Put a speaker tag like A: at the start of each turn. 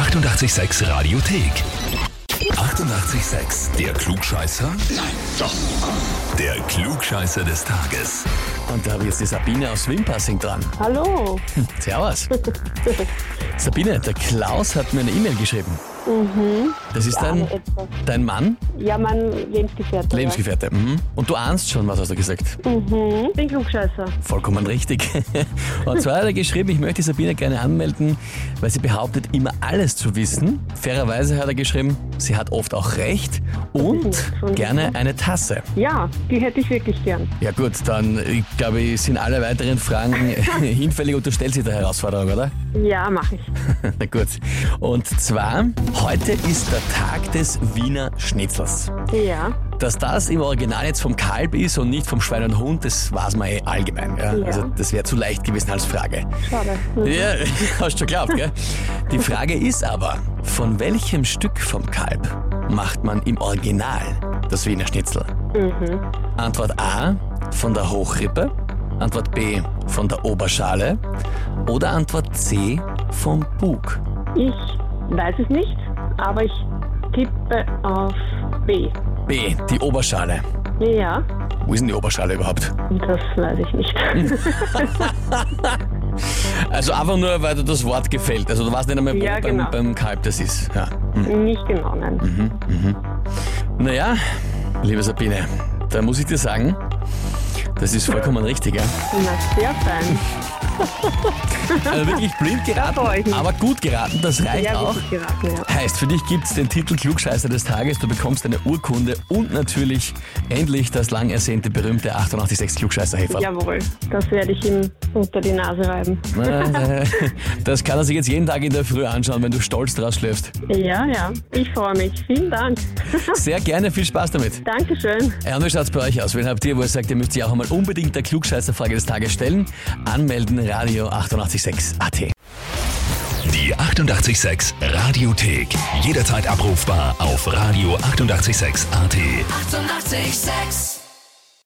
A: 886 Radiothek. 88,6. Der Klugscheißer? Nein, doch. Der Klugscheißer des Tages.
B: Und da habe ich jetzt die Sabine aus Wimpassing dran.
C: Hallo.
B: Servus. Sabine, der Klaus hat mir eine E-Mail geschrieben. Das ist dein, dein Mann,
C: Ja, mein Lebensgefährte.
B: Lebensgefährte. Mhm. Und du ahnst schon, was hast du gesagt?
C: Mhm. Bin Klugscheißer.
B: Vollkommen richtig. Und zwar hat er geschrieben, ich möchte Sabine gerne anmelden, weil sie behauptet, immer alles zu wissen. Fairerweise hat er geschrieben, sie hat oft auch recht und gerne eine Tasse.
C: Ja, die hätte ich wirklich gern.
B: Ja gut, dann ich glaube ich, sind alle weiteren Fragen hinfällig und du stellst sie der Herausforderung, oder?
C: Ja, mache ich.
B: Na gut. Und zwar, heute ist der Tag des Wiener Schnitzels.
C: Ja.
B: Dass das im Original jetzt vom Kalb ist und nicht vom Schwein und Hund, das weiß man eh allgemein. Ja?
C: Ja.
B: Also das wäre zu leicht gewesen als Frage.
C: Schade. Mhm.
B: Ja, hast schon geglaubt, gell? Die Frage ist aber, von welchem Stück vom Kalb macht man im Original das Wiener Schnitzel?
C: Mhm.
B: Antwort A, von der Hochrippe. Antwort B, von der Oberschale. Oder Antwort C, vom Bug.
C: Ich weiß es nicht, aber ich tippe auf B.
B: B, die Oberschale.
C: Ja,
B: Wo ist denn die Oberschale überhaupt?
C: das weiß ich nicht.
B: Also einfach nur, weil dir das Wort gefällt. Also du weißt nicht einmal,
C: Ja,
B: beim,
C: genau.
B: beim Kalb das ist. Ja. Hm.
C: nicht genau, nein.
B: Naja, liebe Sabine, da muss ich dir sagen, das ist vollkommen richtig. Ja?
C: Na, sehr fein.
B: Also wirklich blind geraten, aber gut geraten, das reicht
C: Ja,
B: auch.
C: geraten, ja.
B: Heißt, für dich gibt's den Titel Klugscheißer des Tages, du bekommst eine Urkunde und natürlich endlich das lang ersehnte berühmte 886 klugscheißer -Häferl.
C: Jawohl, das werde ich ihm unter die Nase reiben.
B: Äh, Das kann er sich jetzt jeden Tag in der Früh anschauen, wenn du stolz draus schläfst.
C: Ja, ja, ich freue mich. Vielen Dank.
B: Sehr gerne, viel Spaß damit.
C: Dankeschön.
B: Ja, und wie schaut's bei euch aus? Wen habt ihr, wo ihr sagt, ihr müsst sich auch einmal unbedingt der Klugscheißer-Frage des Tages stellen? Anmelden, Radio 886 AT.
A: Die 88,6 Radiothek. Jederzeit abrufbar auf radio886.at. 88,6.
D: Eighty-eight, sex.